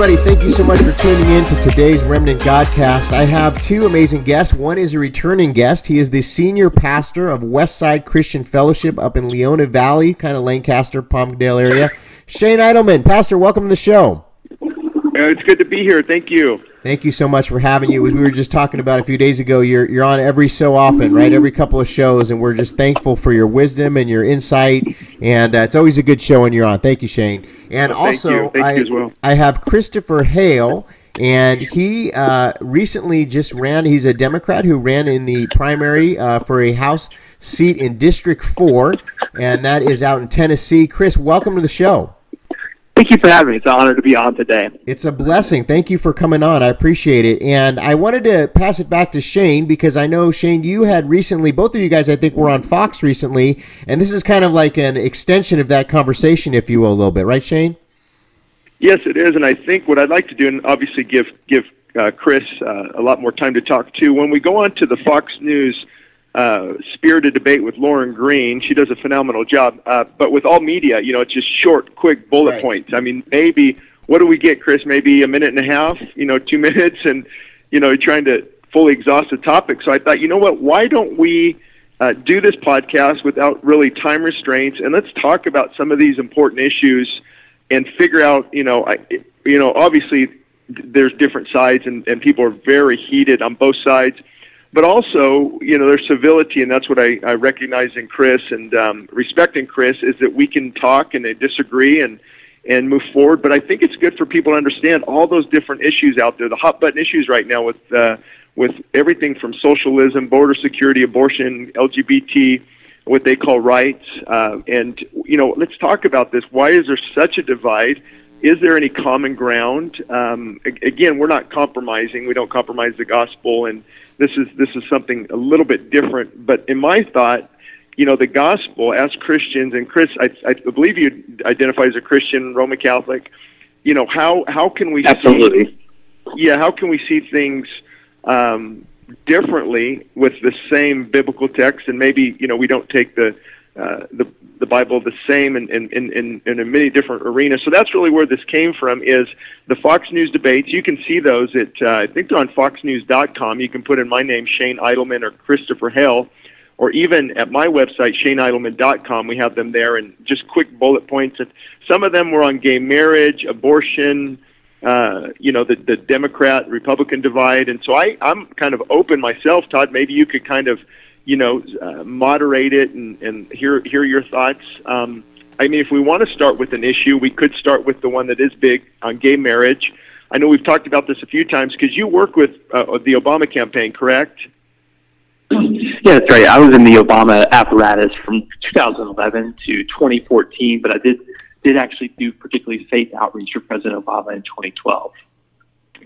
everybody. Thank you so much for tuning in to today's Remnant Godcast. I have two amazing guests. One is a returning guest. He is the senior pastor of Westside Christian Fellowship up in Leona Valley, kind of Lancaster, Palmdale area. Shane Idleman. Pastor, welcome to the show. Uh, it's good to be here. Thank you. Thank you so much for having you. As we were just talking about a few days ago, you're you're on every so often, right? Every couple of shows, and we're just thankful for your wisdom and your insight. And uh, it's always a good show when you're on. Thank you, Shane. And Well, also, I well. I have Christopher Hale. And he uh, recently just ran. He's a Democrat who ran in the primary uh, for a House seat in District Four, and that is out in Tennessee. Chris, welcome to the show. Thank you for having me. It's an honor to be on today. It's a blessing. Thank you for coming on. I appreciate it. And I wanted to pass it back to Shane because I know, Shane, you had recently, both of you guys, I think, were on Fox recently. And this is kind of like an extension of that conversation, if you will, a little bit. Right, Shane? Yes, it is, and I think what I'd like to do, and obviously give give uh, Chris uh, a lot more time to talk too. When we go on to the Fox News uh, spirited debate with Lauren Green, she does a phenomenal job. Uh, but with all media, you know, it's just short, quick bullet Right. points. I mean, maybe what do we get, Chris? Maybe a minute and a half, you know, two minutes, and you know, trying to fully exhaust the topic. So I thought, you know what? Why don't we? Uh, do this podcast without really time restraints, and let's talk about some of these important issues and figure out, you know, I, you know, obviously there's different sides and, and people are very heated on both sides, but also, you know, there's civility and that's what I, I recognize in Chris and um, respecting Chris is that we can talk and disagree and, and move forward. But I think it's good for people to understand all those different issues out there, the hot button issues right now with, uh, with everything from socialism, border security, abortion, LGBT, what they call rights. Uh, and, you know, let's talk about this. Why is there such a divide? Is there any common ground? Um, again, we're not compromising. We don't compromise the gospel, and this is this is something a little bit different. But in my thought, you know, the gospel as Christians, and Chris, I, I believe you identify as a Christian, Roman Catholic. You know, how how can we see Absolutely. yeah, how can we see things um, differently with the same biblical text, and maybe you know we don't take the uh, the the Bible the same in in, in, in many different arenas. So that's really where this came from. Is the Fox News debates? You can see those at uh, I think they're on FoxNews.com. You can put in my name, Shane Idleman or Christopher Hale. Or even at my website, ShaneIdleman.com, we have them there, and just quick bullet points. Some of them were on gay marriage, abortion, uh, you know, the, the Democrat Republican divide. And so I, I'm kind of open myself, Todd. Maybe you could kind of, you know, uh, moderate it and, and hear, hear your thoughts. Um, I mean, if we want to start with an issue, we could start with the one that is big on gay marriage. I know we've talked about this a few times because you work with uh, the Obama campaign, correct? Yeah, that's right. I was in the Obama apparatus from 2011 to 2014, but I did did actually do particularly faith outreach for President Obama in 2012.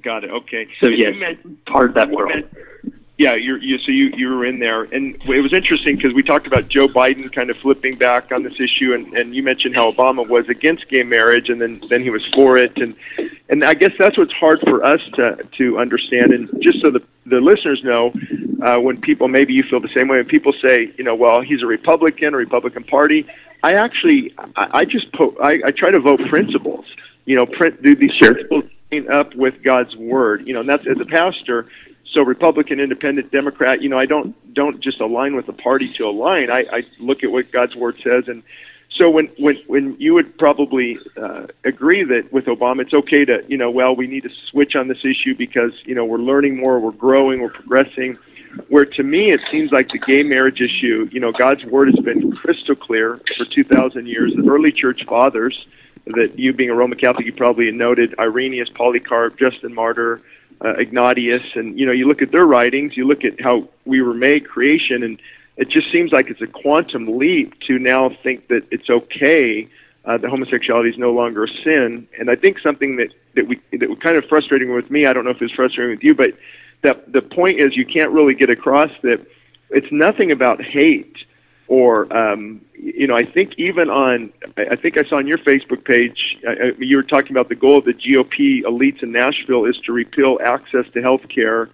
Got it. Okay. So You yes, meant- part of that world. meant- Yeah, you're, you so you you were in there, and it was interesting because we talked about Joe Biden kind of flipping back on this issue, and, and you mentioned how Obama was against gay marriage, and then then he was for it, and and I guess that's what's hard for us to to understand, and just so the the listeners know, uh, when people maybe you feel the same way, when people say, you know, well, he's a Republican, a Republican Party, I actually I, I just po- I, I try to vote principles, you know, print do these Sure. principles up with God's word, you know, and that's as a pastor so Republican, Independent, Democrat, you know, I don't don't just align with the party to align. I, I look at what God's word says, and so when when when you would probably uh, agree that with Obama, it's okay to you know, well, we need to switch on this issue because you know we're learning more, we're growing, we're progressing. Where to me it seems like the gay marriage issue, you know, God's word has been crystal clear for 2,000 years. The early church fathers, that you being a Roman Catholic, you probably noted Irenaeus, Polycarp, Justin Martyr, uh, Ignatius, and you know, you look at their writings, you look at how we were made, creation, and it just seems like it's a quantum leap to now think that it's okay uh, that homosexuality is no longer a sin. And I think something that that we that was kind of frustrating with me. I don't know if it's frustrating with you, but that the point is you can't really get across that it's nothing about hate or um, you know I think even on I I think I saw on your Facebook page uh, you were talking about the goal of the GOP elites in Nashville is to repeal access to health care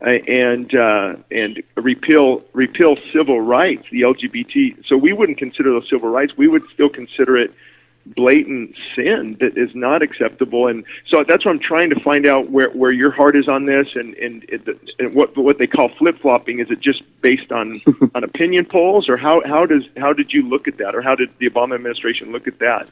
uh, and uh, and repeal repeal civil rights the LGBT so we wouldn't consider those civil rights. We would still consider it blatant sin that is not acceptable. And so that's what I'm trying to find out where, where your heart is on this and, and, it, and what what they call flip flopping. Is it just based on, on opinion polls or how, how does how did you look at that or how did the Obama administration look at that?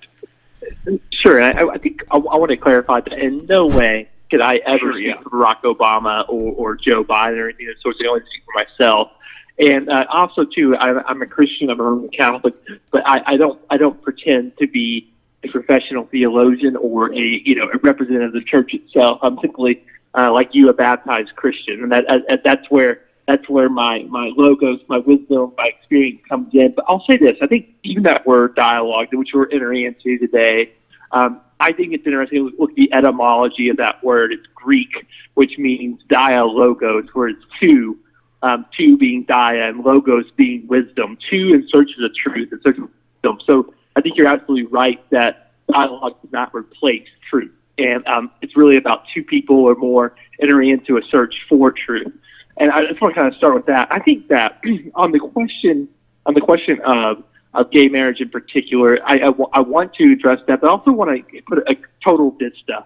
Sure. I, I think I, I want to clarify that in no way could I ever sure, speak yeah. for Barack Obama or, or Joe Biden or anything of the sort. I only speak for myself. And uh, also, too, I, I'm a Christian. I'm a Roman Catholic, but I, I don't I don't pretend to be a professional theologian or a you know a representative of the church itself. I'm simply uh, like you, a baptized Christian, and that uh, that's where that's where my my logos, my wisdom, my experience comes in. But I'll say this: I think even that word dialogue, which we're entering into today, um, I think it's interesting look at the etymology of that word. It's Greek, which means dialogos, where it's two um, two being dia and logos being wisdom, two in search of the truth, in search of wisdom. So I think you're absolutely right that dialogue does not replace truth. And um, it's really about two people or more entering into a search for truth. And I just want to kind of start with that. I think that on the question on the question of of gay marriage in particular, I, I, I want to address that, but I also want to put a, a total vista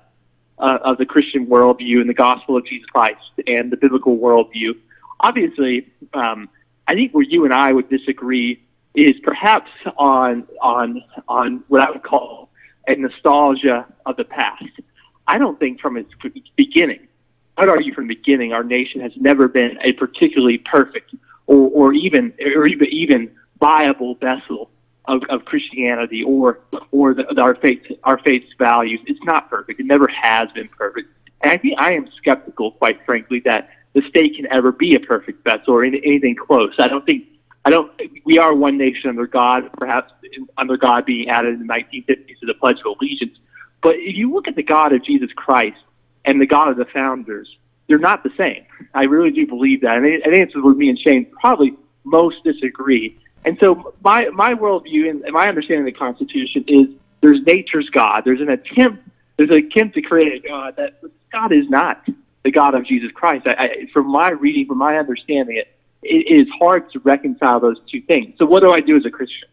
uh, of the Christian worldview and the gospel of Jesus Christ and the biblical worldview obviously, um, I think where you and I would disagree is perhaps on on on what I would call a nostalgia of the past. I don't think from its beginning, I'd argue from the beginning, our nation has never been a particularly perfect or, or even or even viable vessel of, of Christianity or or the, our faith our faith's values. It's not perfect. It never has been perfect. And I think I am skeptical, quite frankly, that the state can ever be a perfect vessel or anything close. I don't think I don't. We are one nation under God, perhaps under God being added in the 1950s to the Pledge of Allegiance. But if you look at the God of Jesus Christ and the God of the founders, they're not the same. I really do believe that. And I think it's where me and Shane probably most disagree. And so my my worldview and my understanding of the Constitution is there's nature's God. There's an attempt. There's an attempt to create a God that God is not the God of Jesus Christ. I, I, from my reading, from my understanding, it, it is hard to reconcile those two things. So what do I do as a Christian?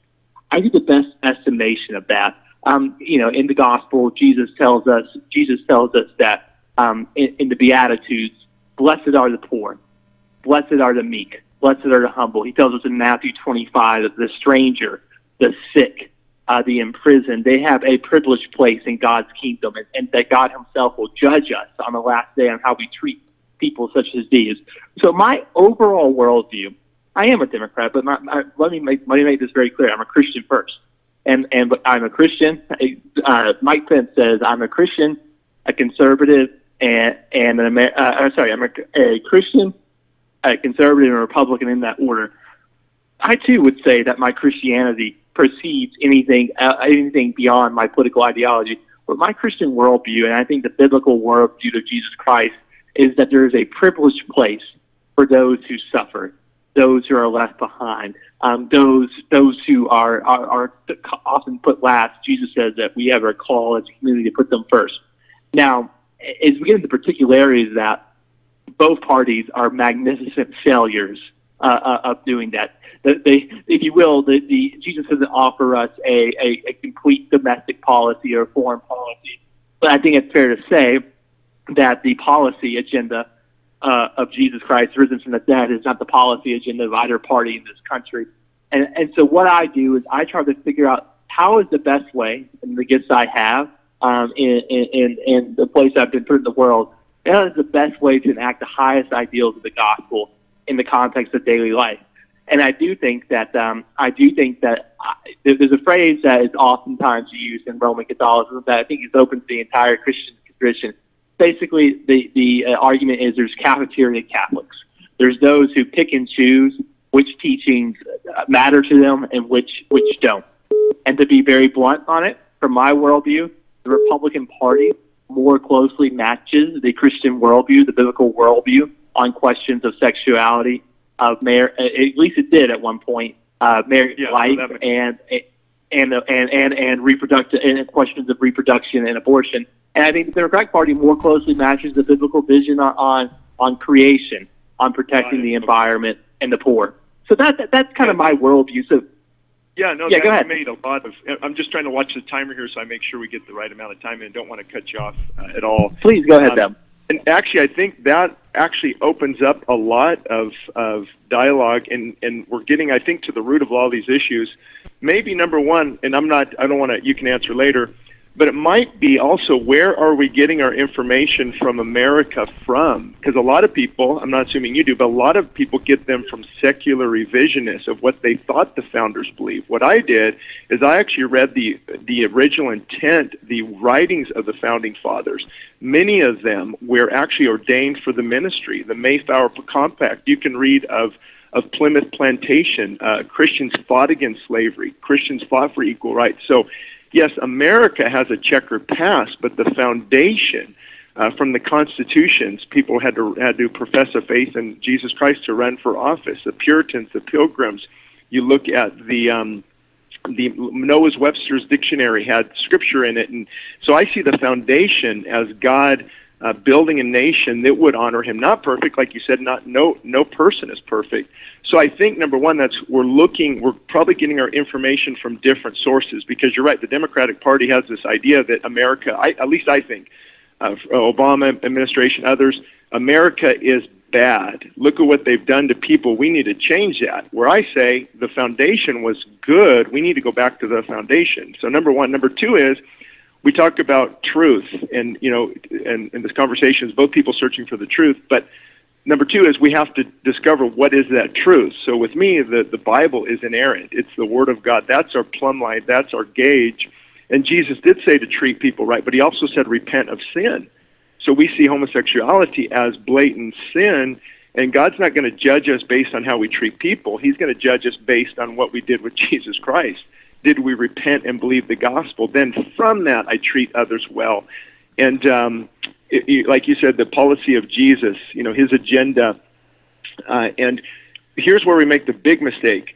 I do the best estimation of that. Um, you know, in the gospel, Jesus tells us, Jesus tells us that um, in, in the Beatitudes, blessed are the poor, blessed are the meek, blessed are the humble. He tells us in Matthew 25 that the stranger, the sick, uh, the imprisoned, they have a privileged place in God's kingdom, and, and that God Himself will judge us on the last day on how we treat people such as these. So my overall worldview, I am a Democrat, but my, my, let me make let me make this very clear. I'm a Christian first, and and I'm a Christian. Uh, Mike Pence says I'm a Christian, a conservative, and and an Amer- uh, sorry, I'm a, a Christian, a conservative, and a Republican in that order. I too would say that my Christianity precedes anything uh, anything beyond my political ideology. But my Christian worldview, and I think the biblical worldview of Jesus Christ, is that there is a privileged place for those who suffer, those who are left behind, um, those those who are, are are often put last. Jesus says that we have a call as a community to put them first. Now, as we get into particularities, that both parties are magnificent failures uh, uh, of doing that. They, if you will, the, the Jesus doesn't offer us a, a, a complete domestic policy or foreign policy. But I think it's fair to say that the policy agenda uh, of Jesus Christ risen from the dead is not the policy agenda of either party in this country. And, and so what I do is I try to figure out how is the best way, and the gifts I have, um, in, in, in the place I've been put in the world, how is the best way to enact the highest ideals of the gospel in the context of daily life. And I do think that um, I do think that I, there's a phrase that is oftentimes used in Roman Catholicism that I think is open to the entire Christian tradition. Basically, the the uh, argument is there's cafeteria Catholics. There's those who pick and choose which teachings uh, matter to them and which which don't. And to be very blunt on it, from my worldview, the Republican Party more closely matches the Christian worldview, the biblical worldview, on questions of sexuality, of marriage. At least it did at one point. Uh, marriage yeah, life and and and and and reproductive and questions of reproduction and abortion. And I think the Democratic Party more closely matches the biblical vision on on, on creation, on protecting right. the environment and the poor. So that, that that's kind of my worldview. So Yeah, no, Yeah, go that ahead. made a lot of. I'm just trying to watch the timer here, so I make sure we get the right amount of time in. Don't want to cut you off uh, at all. Please go ahead, Um, Deb. And actually, I think that actually opens up a lot of, of dialogue, and, and we're getting, I think, to the root of all these issues. Maybe number one, and I'm not, I don't want to, you can answer later, but it might be also where are we getting our information from America from? Because a lot of people, I'm not assuming you do, but a lot of people get them from secular revisionists of what they thought the founders believed. What I did is I actually read the the original intent, the writings of the founding fathers. Many of them were actually ordained for the ministry. The Mayflower Compact. You can read of of Plymouth Plantation. Uh, Christians fought against slavery. Christians fought for equal rights. So, yes, America has a checkered past, but the foundation. Uh, from the constitutions, people had to had to profess a faith in Jesus Christ to run for office. The Puritans, the Pilgrims. You look at the um, the Noah's Webster's dictionary had scripture in it, and so I see the foundation as God uh, building a nation that would honor Him. Not perfect, like you said. Not no no person is perfect. So I think number one, that's we're looking. We're probably getting our information from different sources because you're right. The Democratic Party has this idea that America, I, at least I think, uh, Obama administration, others, America is bad. Look at what they've done to people. We need to change that. Where I say the foundation was good, we need to go back to the foundation. So number one, number two is we talk about truth, and you know, and, and this conversation is both people searching for the truth, but number two is we have to discover what is that truth. So with me, the the Bible is inerrant. It's the Word of God. That's our plumb line. That's our gauge. And Jesus did say to treat people right, but he also said repent of sin. So we see homosexuality as blatant sin, and God's not going to judge us based on how we treat people. He's going to judge us based on what we did with Jesus Christ. Did we repent and believe the gospel? Then from that, I treat others well. And um, it, it, like you said, the policy of Jesus, you know, his agenda. Uh, and here's where we make the big mistake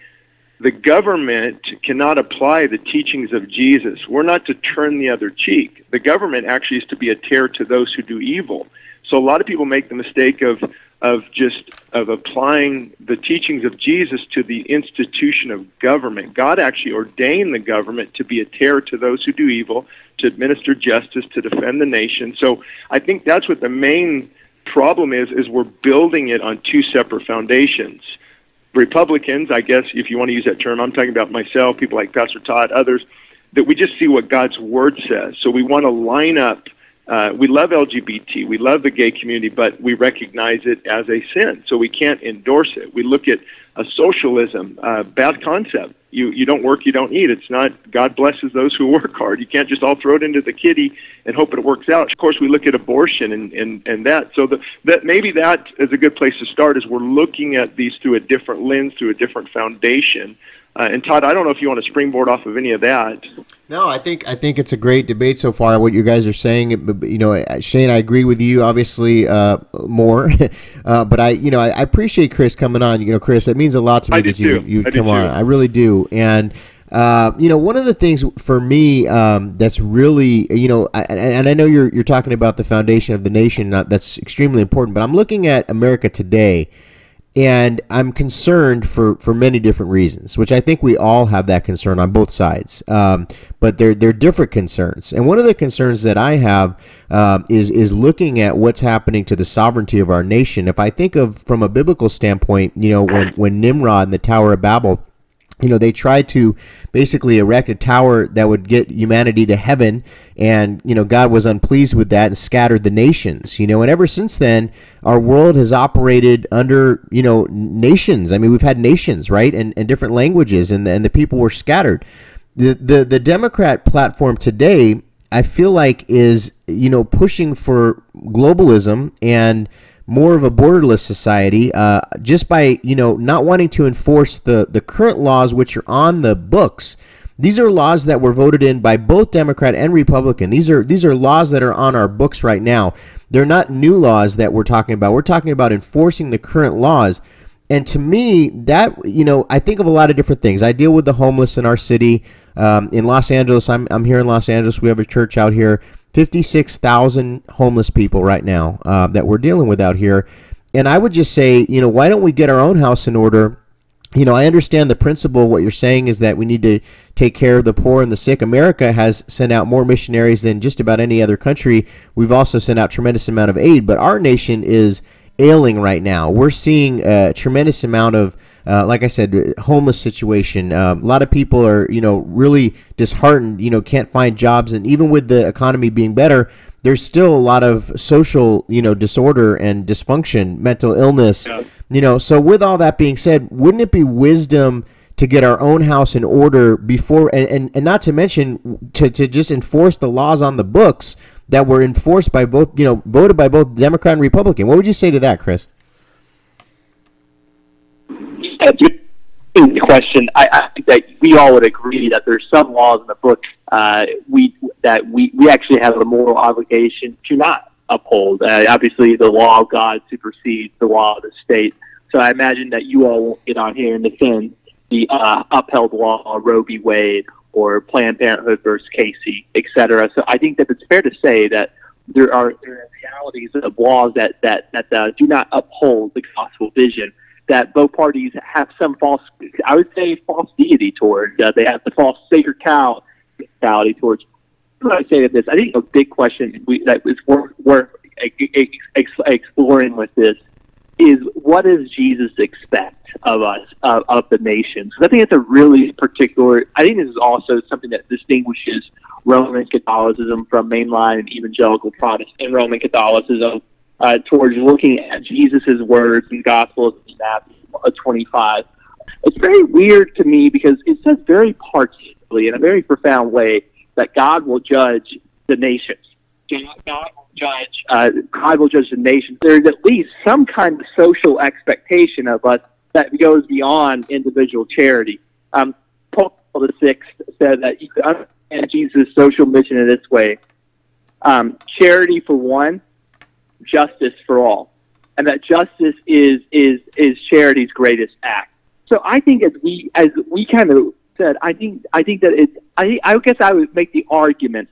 the government cannot apply the teachings of Jesus. We're not to turn the other cheek. The government actually is to be a terror to those who do evil. So a lot of people make the mistake of of just of applying the teachings of Jesus to the institution of government. God actually ordained the government to be a terror to those who do evil, to administer justice, to defend the nation. So I think that's what the main problem is is we're building it on two separate foundations. Republicans, I guess, if you want to use that term, I'm talking about myself, people like Pastor Todd, others, that we just see what God's Word says. So we want to line up. Uh, we love LGBT, we love the gay community, but we recognize it as a sin, so we can't endorse it. We look at a socialism, uh, bad concept. You you don't work, you don't eat. It's not God blesses those who work hard. You can't just all throw it into the kitty and hope it works out. Of course, we look at abortion and and, and that. So the, that maybe that is a good place to start. Is we're looking at these through a different lens, through a different foundation. Uh, and Todd, I don't know if you want to springboard off of any of that. No, I think I think it's a great debate so far. What you guys are saying, you know, Shane, I agree with you. Obviously, uh, more, uh, but I, you know, I, I, appreciate Chris coming on. You know, Chris, it means a lot to me I that you too. you I come on. I really do, and. Uh, you know, one of the things for me um, that's really, you know, I, and I know you're you're talking about the foundation of the nation. That's extremely important. But I'm looking at America today, and I'm concerned for, for many different reasons, which I think we all have that concern on both sides. Um, but they're they're different concerns, and one of the concerns that I have um, is is looking at what's happening to the sovereignty of our nation. If I think of from a biblical standpoint, you know, when when Nimrod and the Tower of Babel you know they tried to basically erect a tower that would get humanity to heaven and you know god was unpleased with that and scattered the nations you know? And ever since then our world has operated under you know nations. I mean we've had nations right? And, and different languages and, and the people were scattered. The, the the democrat platform today i feel like is you know pushing for globalism and more of a borderless society uh, just by you know not wanting to enforce the the current laws which are on the books. These are laws that were voted in by both democrat and republican. These are these are laws that are on our books right now. They're not new laws that we're talking about. We're talking about enforcing the current laws. And to me that you know i think of a lot of different things. I deal with the homeless in our city. Um, in los angeles I'm, I'm here in los angeles. We have a church out here 56,000 homeless people right now uh, that we're dealing with out here. And I would just say, you know, why don't we get our own house in order you know, I understand the principle. What you're saying is that we need to take care of the poor and the sick. America has sent out more missionaries than just about any other country. We've also sent out tremendous amount of aid, but our nation is ailing right now. We're seeing a tremendous amount of, uh, like I said, homeless situation. Um, a lot of people are, you know, really disheartened. You know, can't find jobs, and even with the economy being better, there's still a lot of social, you know, disorder and dysfunction, mental illness. Yeah. You know, so with all that being said, wouldn't it be wisdom? to get our own house in order before and, and, and not to mention to, to just enforce the laws on the books that were enforced by both, you know, voted by both Democrat and Republican. What would you say to that, Chris? The question, I, I, think that we all would agree that there's some laws in the book uh, we that we, we actually have a moral obligation to not uphold. Uh, obviously, the law of God supersedes the law of the state. So I imagine that you all won't get on here and defend the uh, upheld law, Roe v. Wade, or Planned Parenthood versus Casey, et cetera. So I think that it's fair to say that there are, there are realities of laws that that that uh, do not uphold the gospel vision. That both parties have some false, I would say, false deity toward. Uh, they have the false sacred cow mentality towards. What I say to this, I think a big question we, that is worth, worth ex- ex- exploring with this is what does Jesus expect of us, of, of the nations? I think it's a really particular, I think this is also something that distinguishes Roman Catholicism from mainline and evangelical Protestant and Roman Catholicism uh, towards looking at Jesus' words and Gospels in Matthew 25. It's very weird to me because it says very particularly, in a very profound way, that God will judge the nations. God will judge, uh, God will judge the nation. There's at least some kind of social expectation of us that goes beyond individual charity. Um, Paul the Sixth said that you could understand Jesus' social mission in this way: um, charity for one, justice for all, and that justice is is is charity's greatest act. So I think as we as we kind of said, I think I think that it's I I guess I would make the argument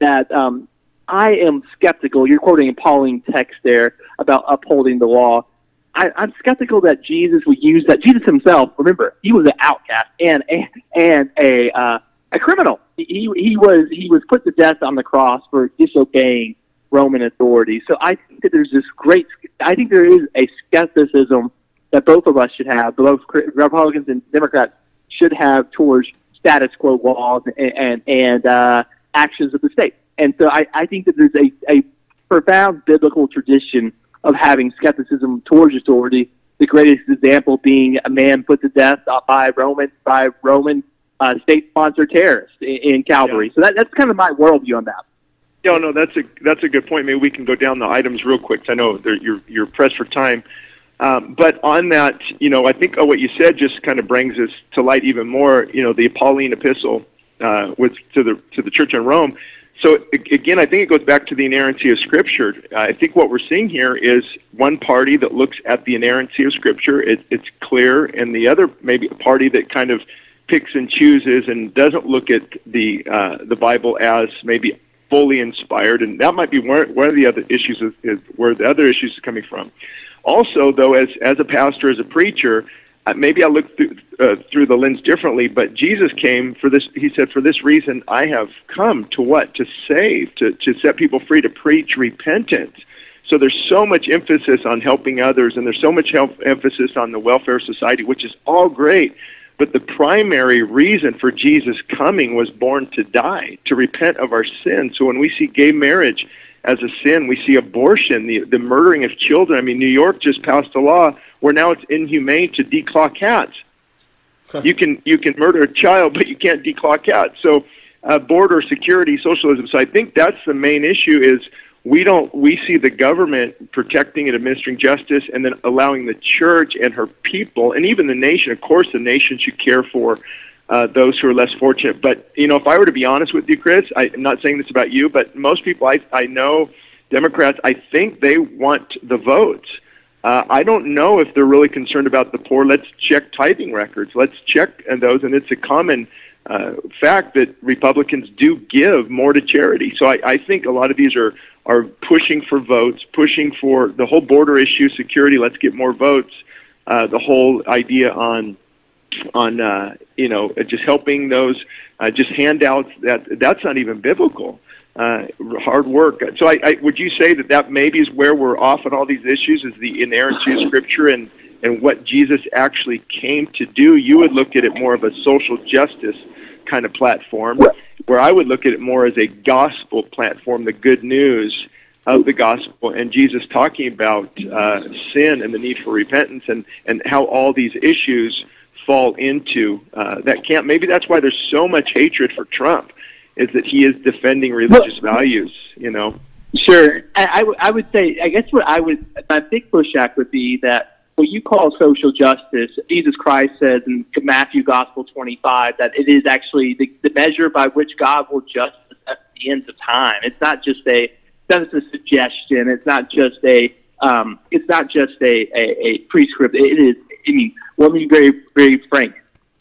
that um, I am skeptical. You're quoting a Pauline text there about upholding the law. I, I'm skeptical that Jesus would use that. Jesus himself, remember, he was an outcast and a, and a uh, a criminal. He he was he was put to death on the cross for disobeying Roman authority. So I think that there's this great. I think there is a skepticism that both of us should have, both Republicans and Democrats should have towards status quo laws and and, and uh, actions of the state. And so I, I think that there's a, a profound biblical tradition of having skepticism towards authority. The greatest example being a man put to death by Roman by Roman uh, state-sponsored terrorists in, in Calvary. Yeah. So that, that's kind of my worldview on that. Yeah, no, that's a that's a good point. Maybe we can go down the items real quick. I know you're you're pressed for time. Um, but on that, you know, I think oh, what you said just kind of brings us to light even more. You know, the Pauline epistle uh, with to the to the church in Rome so again, I think it goes back to the inerrancy of Scripture. I think what we're seeing here is one party that looks at the inerrancy of Scripture. It, it's clear, and the other maybe a party that kind of picks and chooses and doesn't look at the uh, the Bible as maybe fully inspired. And that might be one of the other issues is, is where the other issues are coming from. Also, though, as as a pastor, as a preacher, maybe I look through, uh, through the lens differently, but Jesus came for this. He said, "For this reason, I have come to what? To save, to to set people free, to preach repentance." So there's so much emphasis on helping others, and there's so much help, emphasis on the welfare of society, which is all great. But the primary reason for Jesus coming was born to die, to repent of our sins. So when we see gay marriage as a sin, we see abortion, the, the murdering of children. I mean, New York just passed a law where now it's inhumane to declaw cats. you can you can murder a child, but you can't declaw cats. So, uh, border security, socialism. So I think that's the main issue. Is we don't we see the government protecting and administering justice, and then allowing the church and her people, and even the nation. Of course, the nation should care for. Uh, those who are less fortunate, but you know, if I were to be honest with you, Chris, I, I'm not saying this about you, but most people I I know, Democrats, I think they want the votes. Uh, I don't know if they're really concerned about the poor. Let's check tithing records. Let's check and those, and it's a common uh, fact that Republicans do give more to charity. So I, I think a lot of these are are pushing for votes, pushing for the whole border issue, security. Let's get more votes. Uh, the whole idea on on uh, you know just helping those uh, just handouts that that's not even biblical uh, hard work so I, I would you say that that maybe is where we're off on all these issues is the inerrancy of scripture and and what Jesus actually came to do you would look at it more of a social justice kind of platform where I would look at it more as a gospel platform the good news of the gospel and Jesus talking about uh, sin and the need for repentance and, and how all these issues fall into uh, that camp. Maybe that's why there's so much hatred for Trump, is that he is defending religious well, values. You know. Sure, I, I, w- I would say. I guess what I would my big pushback would be that what you call social justice, Jesus Christ says in Matthew Gospel 25 that it is actually the, the measure by which God will judge at the end of time. It's not just a that's a suggestion. It's not just a um, it's not just a, a, a prescript. It is. I mean, let me be very very frank.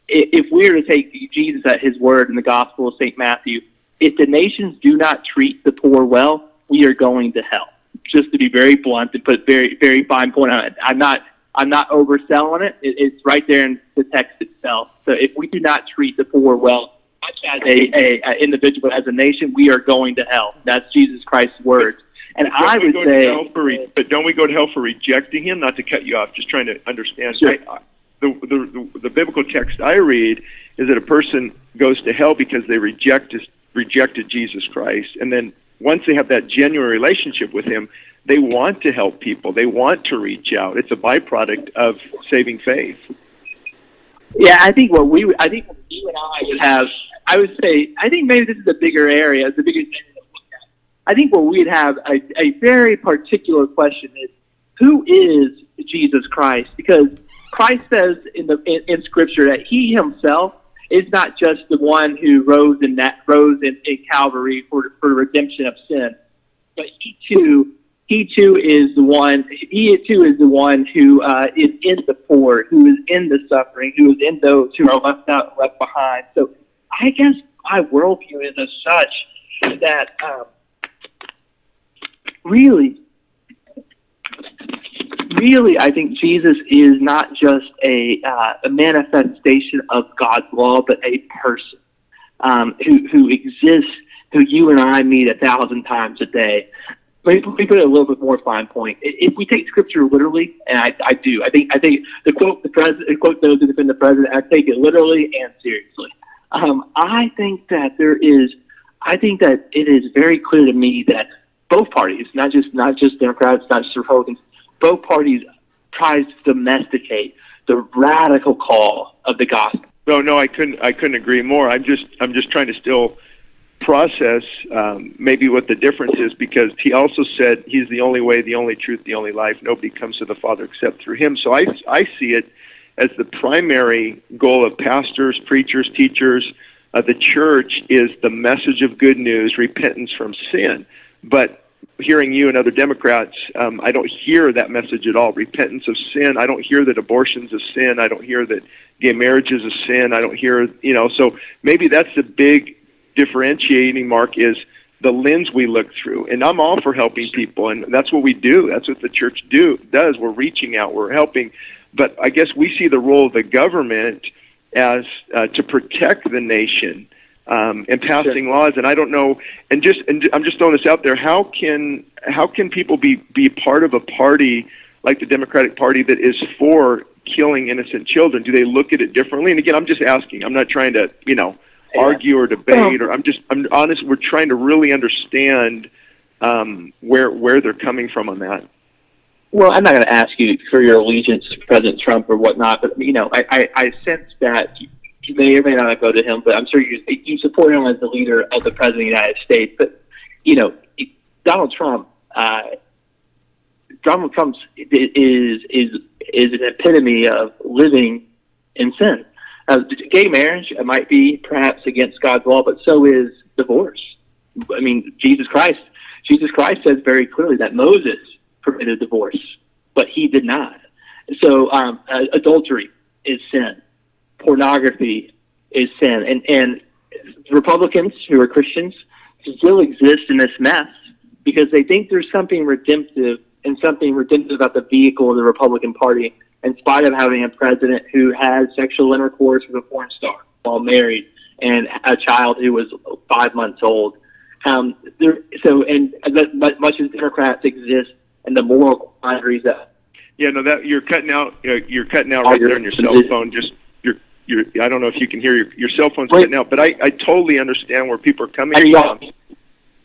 If we are to take Jesus at his word in the Gospel of Saint Matthew, if the nations do not treat the poor well, we are going to hell. Just to be very blunt and put very very fine point on it. I'm not I'm not overselling it. it it's right there in the text itself. So if we do not treat the poor well, as a, a, a individual, as a nation, we are going to hell. That's Jesus Christ's words. And don't I would say, for re- but don't we go to hell for rejecting him? Not to cut you off, just trying to understand. Sure. I, the, the, the, the biblical text I read is that a person goes to hell because they reject rejected Jesus Christ, and then once they have that genuine relationship with Him, they want to help people. They want to reach out. It's a byproduct of saving faith. Yeah, I think what we, I think what you and I would have, I would say, I think maybe this is a bigger area, it's a bigger thing to look at. I think what we'd have a, a very particular question is, who is Jesus Christ? Because Christ says in the in, in Scripture that He Himself is not just the one who rose in that rose in, in Calvary for for redemption of sin, but He too he too is the one. He too is the one who uh, is in the poor, who is in the suffering, who is in those who are left out, left behind. So, I guess my worldview is as such that um, really, really, I think Jesus is not just a, uh, a manifestation of God's law, but a person um, who who exists, who you and I meet a thousand times a day let me, put it a little bit more fine point. If we take scripture literally, and I, I do, I think I think the quote the president quote those who defend the president, I take it literally and seriously. Um, I think that there is, I think that it is very clear to me that both parties, not just not just Democrats, not just Republicans, both parties tries to domesticate the radical call of the gospel. No, no, I couldn't. I couldn't agree more. I'm just, I'm just trying to still process um, maybe what the difference is because he also said he's the only way, the only truth, the only life. Nobody comes to the Father except through him. So I, I see it as the primary goal of pastors, preachers, teachers, uh, the church is the message of good news, repentance from sin. But hearing you and other Democrats, um, I don't hear that message at all. Repentance of sin. I don't hear that abortion's a sin. I don't hear that gay marriage is a sin. I don't hear, you know, so maybe that's the big differentiating mark is the lens we look through. And I'm all for helping people, and that's what we do. That's what the church do does. We're reaching out. We're helping. But I guess we see the role of the government as uh, to protect the nation um, and passing sure. laws. And I don't know. And just and I'm just throwing this out there. How can how can people be be part of a party like the Democratic Party that is for killing innocent children? Do they look at it differently? And again, I'm just asking. I'm not trying to you know argue or debate or I'm just I'm honest we're trying to really understand um, where where they're coming from on that. Well, I'm not going to ask you for your allegiance to President Trump or whatnot, but you know, I, I, I sense that you may or may not go to him, but I'm sure you you support him as the leader of the President of the United States. But you know, Donald Trump, uh, Donald Trump is is is an epitome of living in sin. Uh, gay marriage might be perhaps against God's law, but so is divorce. I mean, Jesus Christ, Jesus Christ says very clearly that Moses permitted divorce, but he did not. So um, uh, adultery is sin. Pornography is sin. And, and Republicans who are Christians still exist in this mess because they think there's something redemptive and something redemptive about the vehicle of the Republican Party in spite of having a president who had sexual intercourse with a porn star while married and a child who was five months old. Um, there, so, and but much as Democrats exist and the moral quandaries that. Yeah, no, that you're cutting out. Uh, you're cutting out right there on your cell phone. Just you're. I don't know if you can hear your your cell phone's cutting out, but I I totally understand where people are coming from.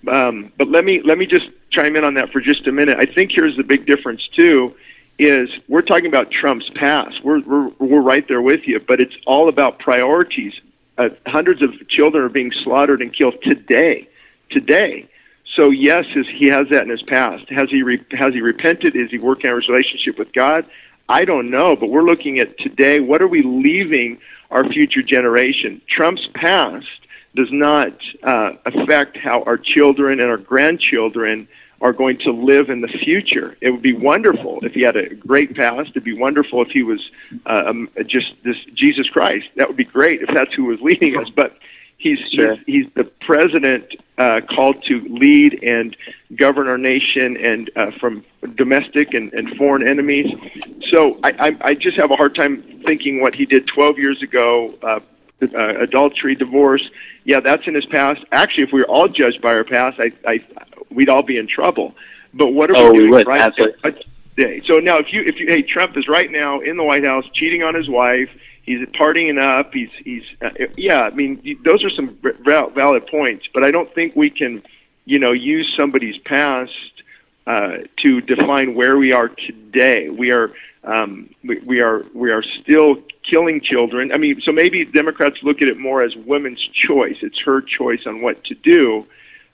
Um, but let me let me just chime in on that for just a minute. I think here's the big difference too, is we're talking about Trump's past. We're we're we're right there with you, but it's all about priorities. Uh, hundreds of children are being slaughtered and killed today, today. So yes, his, he has that in his past. Has he re, has he repented? Is he working on his relationship with God? I don't know, but we're looking at today. What are we leaving our future generation? Trump's past does not uh, affect how our children and our grandchildren are going to live in the future. It would be wonderful if he had a great past. It'd be wonderful if he was uh, um, just this Jesus Christ. That would be great if that's who was leading us. But he's sure. he's, he's the president uh, called to lead and govern our nation and uh, from domestic and, and foreign enemies. So I, I, I just have a hard time thinking what he did 12 years ago. Uh, uh, adultery, divorce. Yeah, that's in his past. Actually, if we were all judged by our past, I, I, we'd all be in trouble. But what are oh, we doing we right today? So now, if you, if you, hey, Trump is right now in the White House cheating on his wife. He's partying up. He's, he's, uh, yeah. I mean, those are some valid points. But I don't think we can, you know, use somebody's past uh, to define where we are today. We are um, we, we are we are still killing children. I mean, so maybe Democrats look at it more as women's choice. It's her choice on what to do,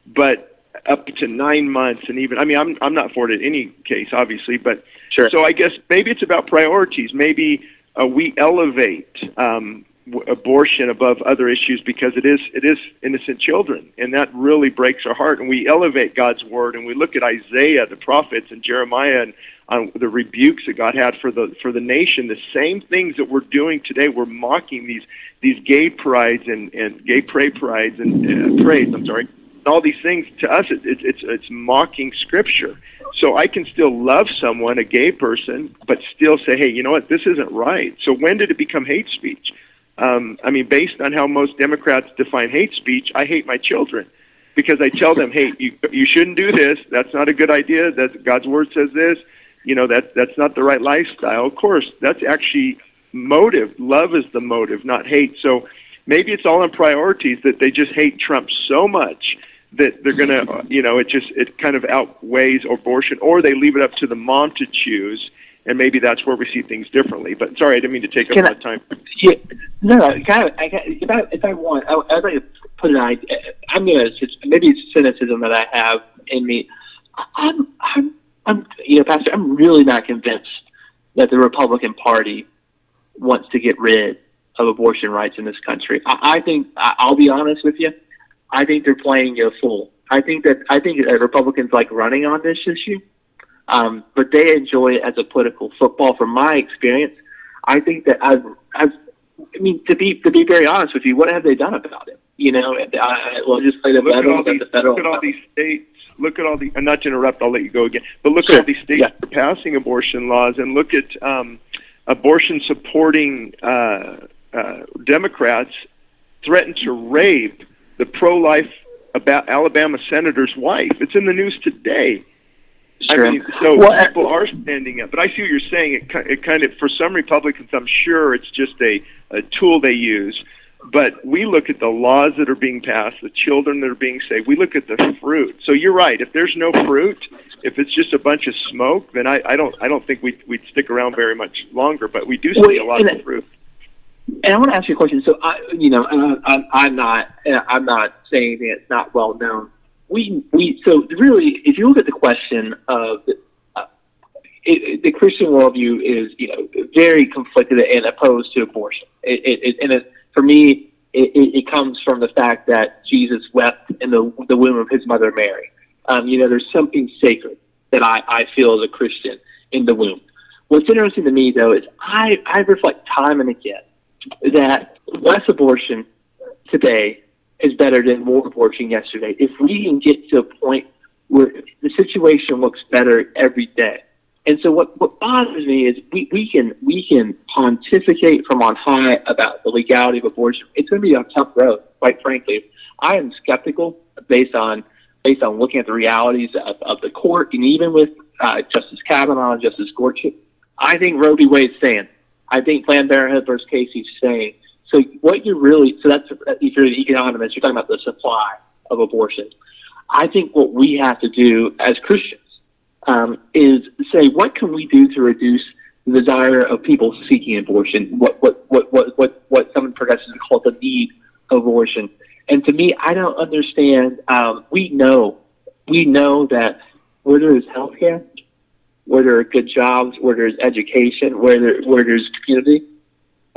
but up to nine months and even I mean I'm I'm not for it in any case, obviously, but sure. so I guess maybe it's about priorities. Maybe uh, we elevate um, abortion above other issues because it is it is innocent children and that really breaks our heart. And we elevate God's word and we look at Isaiah the prophets and Jeremiah and on the rebukes that God had for the for the nation. The same things that we're doing today we're mocking these these gay prides and and gay pray prides and uh, praise I'm sorry all these things to us it, it, it's it's mocking scripture so I can still love someone a gay person but still say hey you know what this isn't right so when did it become hate speech um, I mean, based on how most Democrats define hate speech, I hate my children because I tell them, hey, you you shouldn't do this. That's not a good idea. That God's word says this. You know that that's not the right lifestyle. Of course, that's actually motive. Love is the motive, not hate. So maybe it's all in priorities that they just hate Trump so much that they're going to, you know, it just it kind of outweighs abortion, or they leave it up to the mom to choose and maybe that's where we see things differently. But sorry, I didn't mean to take up of time. Yeah, no, no, of. I, if I if I want, I, I'd like to put an idea. I'm gonna maybe it's cynicism that I have in me. I'm I'm I'm you know, Pastor. I'm really not convinced that the Republican Party wants to get rid of abortion rights in this country. I, I think I'll be honest with you. I think they're playing a fool. I think that I think that Republicans like running on this issue um, but they enjoy it as a political football. From my experience, I think that I've, I've, I mean, to be to be very honest with you, what have they done about it? You know, I, well, just play the look federal, these, the federal. Look at all these states. Look at all the. And not to interrupt, I'll let you go again. But look sure. at all these states yeah. that are passing abortion laws, and look at um, abortion supporting uh, uh, Democrats threaten to rape the pro-life about Alabama senator's wife. It's in the news today. Sure. I mean, so well, uh, people are standing up, but I see what you're saying. It, it kind of, for some Republicans, I'm sure it's just a, a tool they use. But we look at the laws that are being passed, the children that are being saved. We look at the fruit. So you're right. If there's no fruit, if it's just a bunch of smoke, then I, I don't I don't think we'd, we'd stick around very much longer. But we do see well, a lot of fruit. And I want to ask you a question. So I, you know, I, I'm not I'm not saying that it's not well known we we so really, if you look at the question of uh, it, the Christian worldview is you know very conflicted and opposed to abortion. It, it, and it, for me, it, it, comes from the fact that Jesus wept in the the womb of his mother Mary. Um, you know, there's something sacred that I, I feel as a Christian in the womb. What's interesting to me though is I, I reflect time and again that less abortion today is better than more abortion yesterday. If we can get to a point where the situation looks better every day, And so what, what bothers me is we, we can we can pontificate from on high about the legality of abortion. It's going to be a tough road, quite frankly. I am skeptical based on based on looking at the realities of, of the court, and even with uh, Justice Kavanaugh and Justice Gorsuch. I think Roe v. Wade staying. I think Planned Parenthood versus Casey staying. So what you really so that's if you're the economist, you're talking about the supply of abortion. I think what we have to do as Christians um, is say what can we do to reduce the desire of people seeking abortion. What what what what what, what some progressives call the need of abortion. And to me, I don't understand. Um, we know we know that where there is healthcare, where there are good jobs, where there's education, where there where there's community,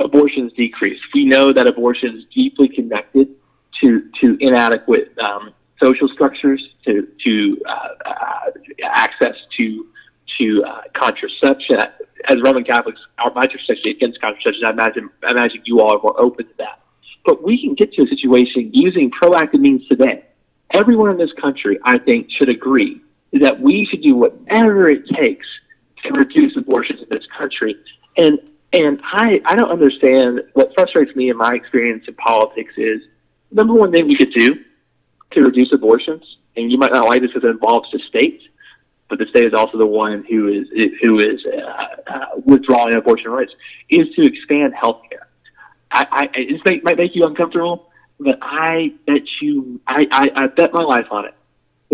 abortions decrease. We know that abortion is deeply connected to to inadequate um, social structures, to to uh, uh, access to to uh, contraception. As Roman Catholics, our my is against contraception. I imagine I imagine you all are more open to that. But we can get to a situation using proactive means today. Everyone in this country, I think, should agree that we should do whatever it takes to reduce abortions in this country. And and I, I don't understand what frustrates me in my experience in politics is number one thing we could do to reduce abortions, and you might not like this because it involves the state, but the state is also the one who is who is uh, uh, withdrawing abortion rights, is to expand health care. I, I it may, might make you uncomfortable, but I bet you I, I, I bet my life on it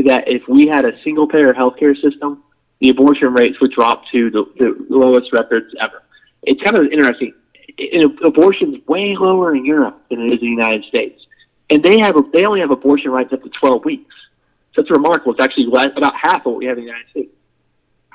that if we had a single payer healthcare system, the abortion rates would drop to the, the lowest records ever. It's kind of interesting. In, abortion's way lower in Europe than it is in the United States, and they have they only have abortion rights up to 12 weeks. So it's remarkable. It's actually less, about half of what we have in the United States.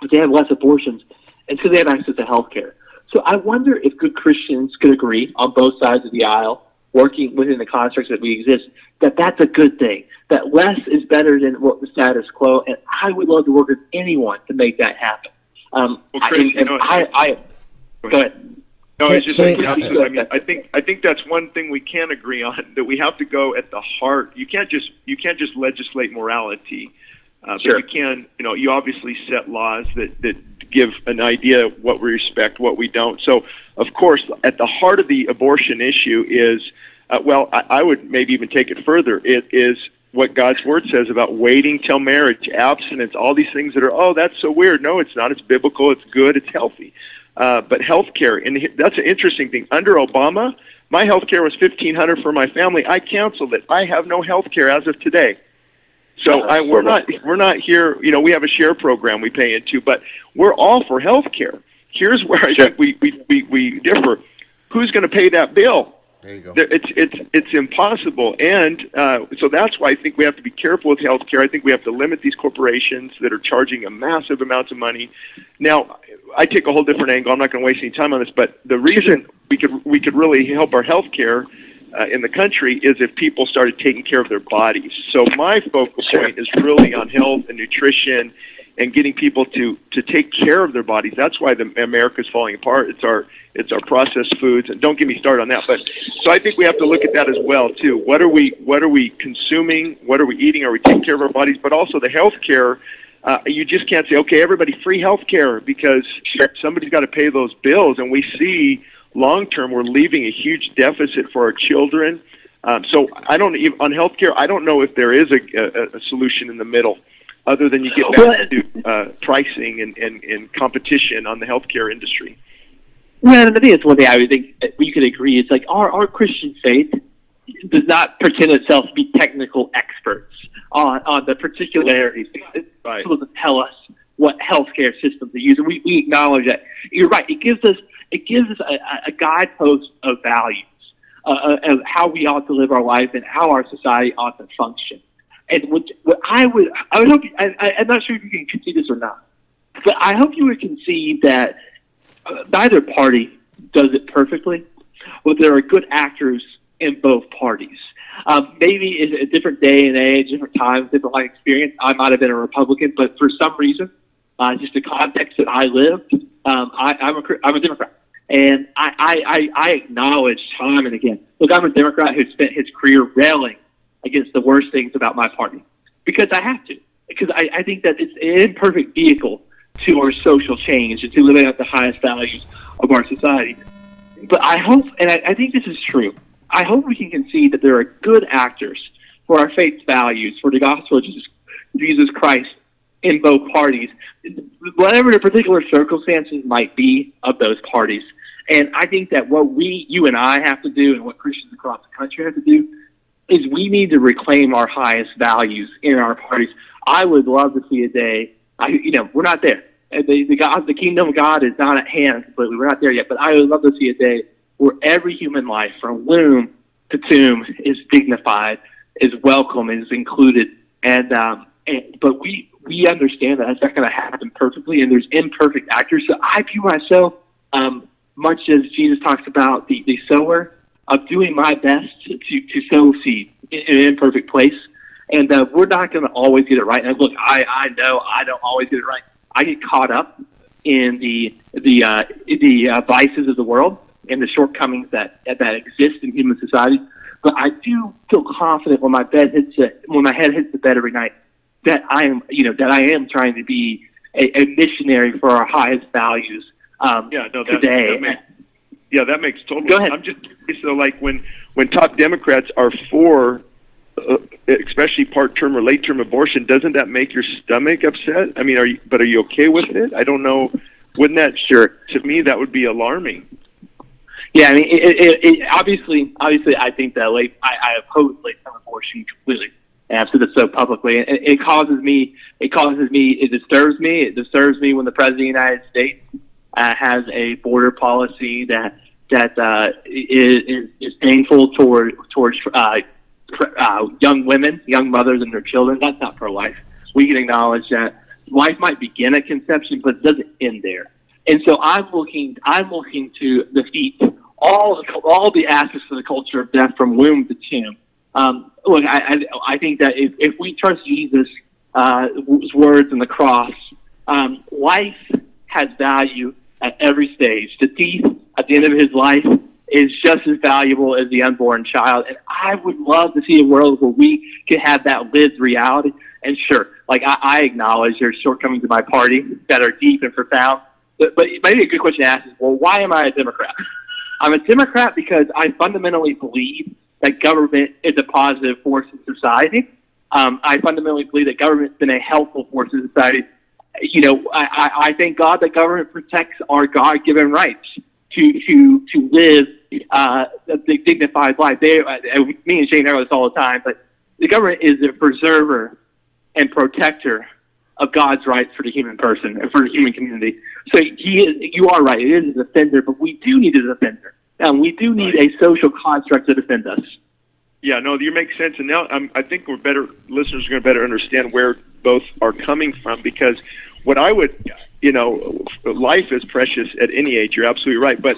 But they have less abortions, and so they have access to health care. So I wonder if good Christians could agree on both sides of the aisle, working within the constructs that we exist, that that's a good thing. That less is better than what the status quo, and I would love to work with anyone to make that happen. Um, well, Chris, I, and, and know, I, I, go ahead. No, it's just, say, I, I mean, I think I think that's one thing we can agree on that we have to go at the heart. You can't just you can't just legislate morality, uh, sure. but you can you know you obviously set laws that that give an idea what we respect, what we don't. So of course, at the heart of the abortion issue is uh, well, I, I would maybe even take it further. It is what God's word says about waiting till marriage, abstinence, all these things that are, oh, that's so weird. No, it's not. It's biblical. It's good. It's healthy. Uh, but health care, and that's an interesting thing. Under Obama, my health care was fifteen hundred for my family. I canceled it. I have no health care as of today. So I, we're not we're not here. You know, we have a share program we pay into, but we're all for health care. Here's where I think we, we, we, we differ. Who's going to pay that bill? There you go. It's it's it's impossible, and uh, so that's why I think we have to be careful with healthcare. I think we have to limit these corporations that are charging a massive amounts of money. Now, I take a whole different angle. I'm not going to waste any time on this, but the reason we could we could really help our healthcare uh, in the country is if people started taking care of their bodies. So my focal point is really on health and nutrition and getting people to to take care of their bodies. That's why the America's falling apart. It's our it's our processed foods, and don't get me started on that. But so I think we have to look at that as well too. What are we what are we consuming? What are we eating? Are we taking care of our bodies? But also the health care. Uh, you just can't say, okay, everybody free health care because somebody's got to pay those bills, and we see long term we're leaving a huge deficit for our children. Um, so I don't even on healthcare. I don't know if there is a, a, a solution in the middle other than you get back well, to uh, pricing and, and, and competition on the healthcare industry. Well, I think that's one thing I would think we could agree. It's like our, our Christian faith does not pretend itself to be technical experts on, on the particularities. It right. doesn't tell us what healthcare systems to use, and we, we acknowledge that. You're right. It gives us it gives us a, a guidepost of values uh, uh, of how we ought to live our life and how our society ought to function. And what, what I would, I would hope, I, I, I'm not sure if you can concede this or not, but I hope you would concede that uh, neither party does it perfectly, but there are good actors in both parties. Um, maybe in a different day and age, different times, different life experience, I might have been a Republican, but for some reason, uh, just the context that I lived, um, I, I'm, a, I'm a Democrat. And I, I, I acknowledge time and again, look, I'm a Democrat who spent his career railing against the worst things about my party because I have to. Because I, I think that it's an imperfect vehicle to our social change and to living out the highest values of our society. But I hope, and I, I think this is true, I hope we can concede that there are good actors for our faith values, for the gospel of Jesus, Jesus Christ in both parties, whatever the particular circumstances might be of those parties. And I think that what we, you and I, have to do, and what Christians across the country have to do, is we need to reclaim our highest values in our parties. I would love to see a day. I, you know, we're not there. The, the God, the kingdom of God is not at hand, but we're not there yet. But I would love to see a day where every human life, from womb to tomb, is dignified, is welcome, is included, and, um, and but we we understand that that's not going to happen perfectly, and there's imperfect actors. So I view myself, um, much as Jesus talks about the, the sower, of doing my best to, to sow seed in, an imperfect place. And uh, we're not going to always get it right. And look, I, I know I don't always get it right. I get caught up in the the uh, the uh, vices of the world and the shortcomings that that exist in human society. But I do feel confident when my bed hits it, when my head hits the bed every night that I am, you know, that I am trying to be a, a missionary for our highest values um, yeah, no, that, today. That makes, yeah, that makes total. Go ahead. I'm just so like when when top Democrats are for, uh, especially part-term or late-term abortion, doesn't that make your stomach upset? I mean, are you? But are you okay with it? I don't know. Wouldn't that sure to me that would be alarming? Yeah, I mean, it, it, it, obviously, obviously, I think that late, I, I oppose late-term abortion completely and I've said this so publicly. It, it causes me, it causes me, it disturbs me. It disturbs me when the president of the United States uh, has a border policy that that uh, is, is painful toward towards uh, uh, young women, young mothers, and their children. That's not pro-life. We can acknowledge that life might begin at conception, but it doesn't end there. And so I'm looking, I'm looking to defeat all all the aspects of the culture of death from womb to tomb um, look, I, I, I think that if, if we trust Jesus' uh, words and the cross, um, life has value at every stage. The thief at the end of his life is just as valuable as the unborn child. And I would love to see a world where we could have that lived reality. And sure, like I, I acknowledge there's shortcomings in my party that are deep and profound. But, but maybe a good question to ask is, well, why am I a Democrat? I'm a Democrat because I fundamentally believe that government is a positive force in society. Um, I fundamentally believe that government's been a helpful force in society. You know, I, I thank God that government protects our God-given rights to to to live uh, a dignified life. They, uh, me and Shane know this all the time, but the government is a preserver and protector of God's rights for the human person and for the human community. So he is, you are right. It is a defender, but we do need a defender. And we do need a social construct to defend us. Yeah, no, you make sense. And now um, I think we're better, listeners are going to better understand where both are coming from because what I would, you know, life is precious at any age. You're absolutely right. But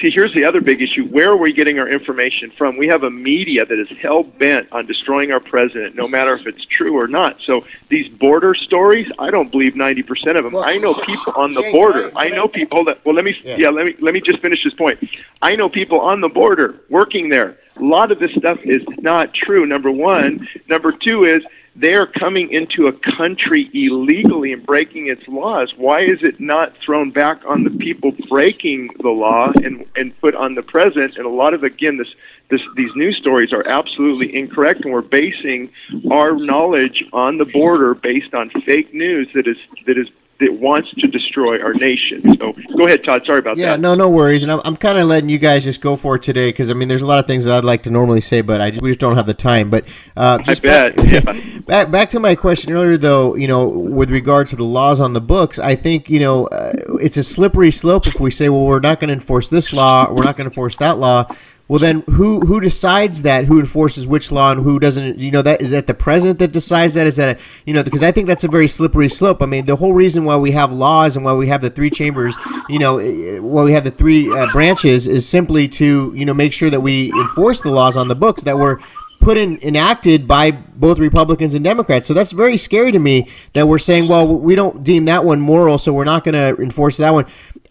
see, here's the other big issue. Where are we getting our information from? We have a media that is hell bent on destroying our president, no matter if it's true or not. So these border stories, I don't believe 90% of them. Well, I know people on the border. I, know people that. Well, let me. Yeah. yeah, let me let me just finish this point. I know people on the border working there. A lot of this stuff is not true. Number one. Number two is they are coming into a country illegally and breaking its laws. Why is it not thrown back on the people breaking the law and, and put on the president? And a lot of again, this, this these news stories are absolutely incorrect, and we're basing our knowledge on the border based on fake news that is that is that wants to destroy our nation. So go ahead, Todd. Sorry about yeah, that. Yeah, no, no worries. And I'm, I'm kind of letting you guys just go for it today because I mean, there's a lot of things that I'd like to normally say, but I just, we just don't have the time. But uh, just I bet. Back, yeah. back, back to my question earlier, though. You know, with regards to the laws on the books, I think you know uh, it's a slippery slope if we say, well, we're not going to enforce this law, we're not going to enforce that law well, then who who decides that? Who enforces which law and who doesn't? You know, that is that the president that decides that? Is that a, you know? Because I think that's a very slippery slope. I mean, the whole reason why we have laws and why we have the three chambers, you know, eh, why we have the three uh, branches is simply to you know make sure that we enforce the laws on the books that were put in enacted by both Republicans and Democrats. So that's very scary to me that we're saying, well, we don't deem that one moral, so we're not going to enforce that one.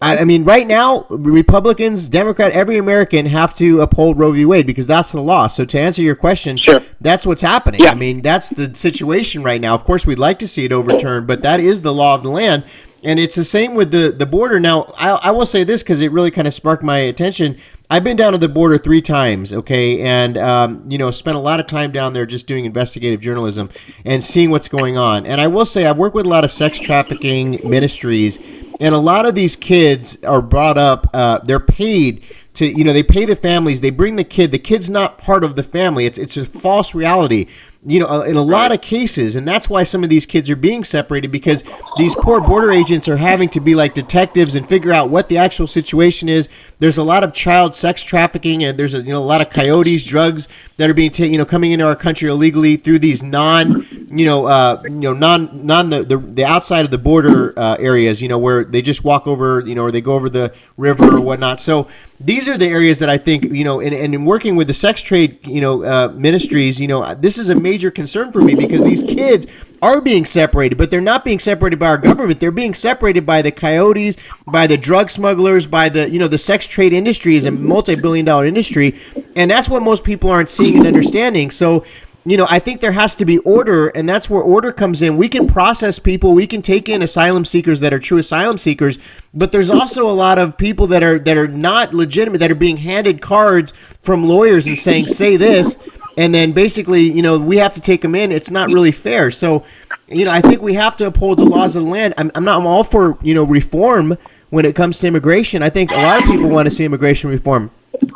I, I, mean, right now, Republicans, Democrat, every American have to uphold Roe v. Wade because that's the law. So to answer your question, sure. that's what's happening. Yeah. I mean, that's the situation right now. Of course, we'd like to see it overturned, but that is the law of the land. And it's the same with the, the border. Now, I, I will say this because it really kind of sparked my attention. I've been down to the border three times, okay, and um, you know, spent a lot of time down there just doing investigative journalism and seeing what's going on. And I will say, I've worked with a lot of sex trafficking ministries, and a lot of these kids are brought up. Uh, they're paid to, you know, they pay the families. They bring the kid. The kid's not part of the family. It's it's a false reality you know, in a lot of cases, and that's why some of these kids are being separated because these poor border agents are having to be like detectives and figure out what the actual situation is. There's a lot of child sex trafficking, and there's a, you know a lot of coyotes, drugs that are being taken, you know, coming into our country illegally through these non, you know, uh, you know, non non the, the, the outside of the border uh, areas, you know, where they just walk over, you know, or they go over the river or whatnot. So these are the areas that I think, you know, and, and in working with the sex trade, you know, uh, ministries, you know, this is a major concern for me because these kids are being separated, but they're not being separated by our government. They're being separated by the coyotes, by the drug smugglers, by the, you know, the sex trade industry is a multi-billion dollar industry. And that's what most people aren't seeing and understanding. So, you know, I think there has to be order, and that's where order comes in. We can process people, we can take in asylum seekers that are true asylum seekers, but there's also a lot of people that are that are not legitimate that are being handed cards from lawyers and saying say this, and then basically, you know, we have to take them in. It's not really fair. So, you know, I think we have to uphold the laws of the land. I'm, I'm not. I'm all for you know reform when it comes to immigration. I think a lot of people want to see immigration reform,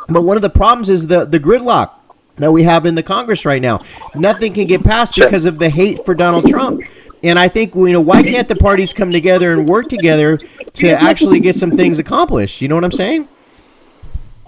but one of the problems is the the gridlock that we have in the Congress right now. Nothing can get passed because of the hate for Donald Trump. And I think you know why can't the parties come together and work together to actually get some things accomplished? You know what I'm saying?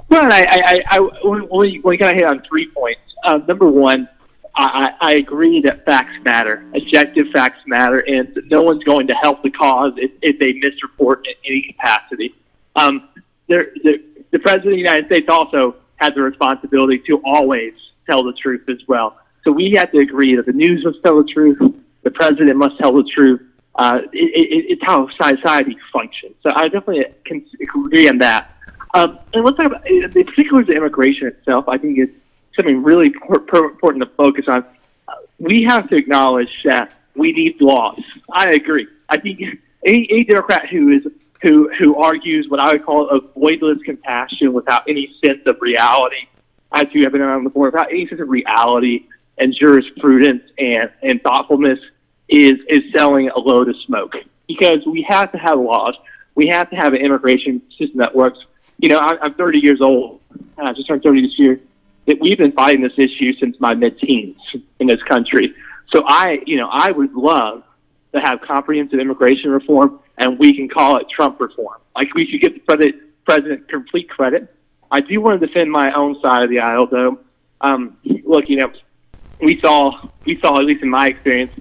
Well, I, I, I, we, we got to hit on three points. Uh, number one, I, I agree that facts matter, objective facts matter, and no one's going to help the cause if, if they misreport in any capacity. Um, there, the, the president of the United States also has the responsibility to always tell the truth as well. So we have to agree that the news must tell the truth, the president must tell the truth. Uh, it, it, it's how society functions. So I definitely can agree on that. Um, and let's talk about, in particular, the immigration itself. I think it's something really important to focus on. Uh, we have to acknowledge that we need laws. I agree. I think any, any Democrat who is who who argues what I would call a voidless compassion without any sense of reality, as you have been on the board, without any sense of reality and jurisprudence and, and thoughtfulness is is selling a load of smoke. Because we have to have laws. We have to have an immigration system that works. You know, I, I'm 30 years old. I just turned 30 this year. That we've been fighting this issue since my mid-teens in this country. So I, you know, I would love to have comprehensive immigration reform and we can call it Trump reform. Like we should give the president, president complete credit. I do want to defend my own side of the aisle, though. Um, look, you know, we saw we saw at least in my experience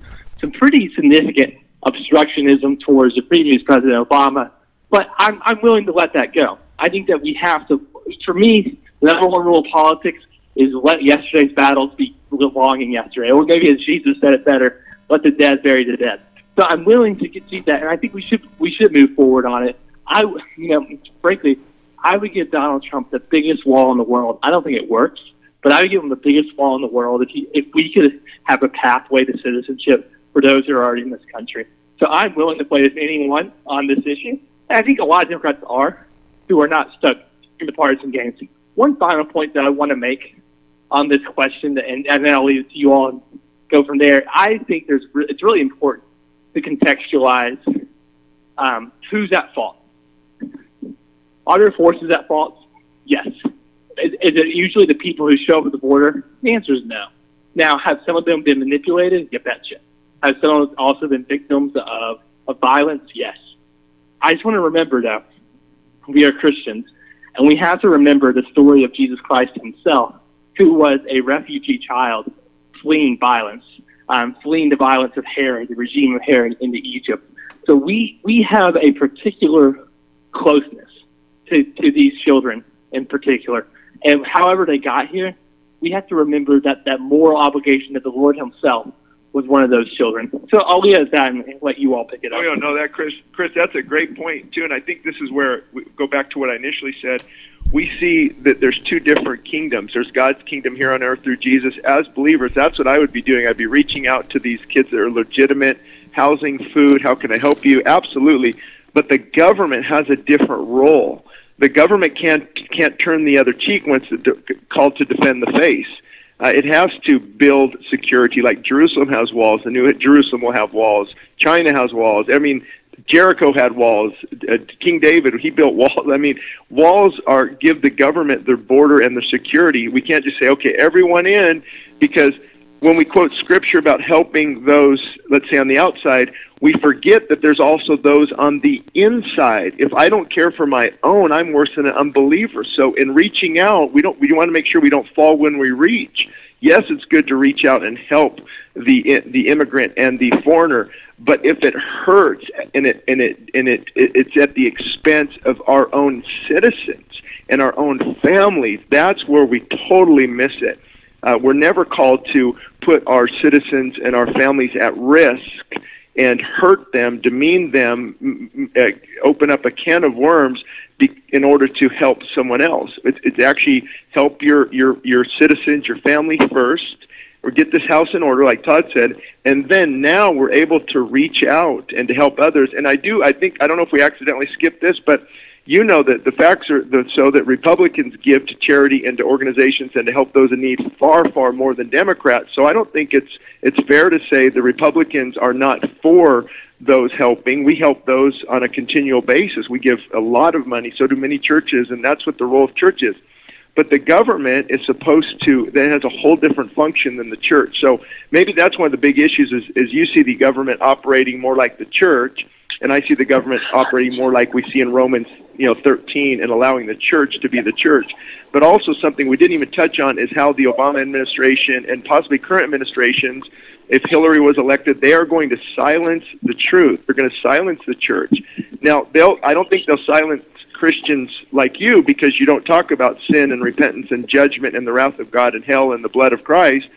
some pretty significant obstructionism towards the previous President Obama, but I'm I'm willing to let that go. I think that we have to. For me, the number one rule of politics is let yesterday's battles be belonging yesterday. Or maybe as Jesus said it better, let the dead bury the dead. So I'm willing to concede that, and I think we should we should move forward on it. I, you know, frankly, I would give Donald Trump the biggest wall in the world. I don't think it works, but I would give him the biggest wall in the world if he if we could have a pathway to citizenship for those who are already in this country. So I'm willing to play with anyone on this issue. And I think a lot of Democrats are, who are not stuck in the partisan games. One final point that I want to make on this question, and, and then I'll leave it to you all and go from there. I think there's it's really important to contextualize um, who's at fault. Are there forces at fault? Yes. Is, is it usually the people who show up at the border? The answer is no. Now, have some of them been manipulated? You betcha. Have some also been victims of, of violence? Yes. I just want to remember that we are Christians, and we have to remember the story of Jesus Christ himself, who was a refugee child fleeing violence um, fleeing the violence of Herod, the regime of Herod into Egypt. So we, we have a particular closeness to, to these children in particular. And however they got here, we have to remember that that moral obligation that the Lord Himself was one of those children. So I'll leave it at that and let you all pick it up. Oh, yeah, no, that Chris, Chris, that's a great point too, and I think this is where we go back to what I initially said we see that there's two different kingdoms. There's God's kingdom here on earth through Jesus. As believers, that's what I would be doing. I'd be reaching out to these kids that are legitimate, housing, food, how can I help you? Absolutely. But the government has a different role. The government can't can't turn the other cheek once it's called to defend the face. Uh, it has to build security. Like Jerusalem has walls, the new Jerusalem will have walls. China has walls. I mean, Jericho had walls. Uh, King David, he built walls. I mean, walls are give the government their border and their security. We can't just say, okay, everyone in, because when we quote scripture about helping those, let's say on the outside, we forget that there's also those on the inside. If I don't care for my own, I'm worse than an unbeliever. So in reaching out, we don't we want to make sure we don't fall when we reach. Yes, it's good to reach out and help the the immigrant and the foreigner, but if it hurts and it and it and it, it's at the expense of our own citizens and our own families, that's where we totally miss it. Uh, we're never called to put our citizens and our families at risk and hurt them, demean them, uh, open up a can of worms be, in order to help someone else. It's, it's actually help your, your, your citizens, your family first, or get this house in order, like Todd said, and then now we're able to reach out and to help others. And I do, I think, I don't know if we accidentally skipped this, but you know that the facts are the, so that Republicans give to charity and to organizations and to help those in need far, far more than Democrats. So I don't think it's it's fair to say the Republicans are not for those helping. We help those on a continual basis. We give a lot of money. So do many churches, and that's what the role of church is. But the government is supposed to that has a whole different function than the church. So maybe that's one of the big issues is, is you see the government operating more like the church and I see the government operating more like we see in Romans, you know, 13, and allowing the church to be the church. But also something we didn't even touch on is how the Obama administration and possibly current administrations, if Hillary was elected, they are going to silence the truth. They're going to silence the church. Now, they'll. I don't think they'll silence Christians like you because you don't talk about sin and repentance and judgment and the wrath of God and hell and the blood of Christ.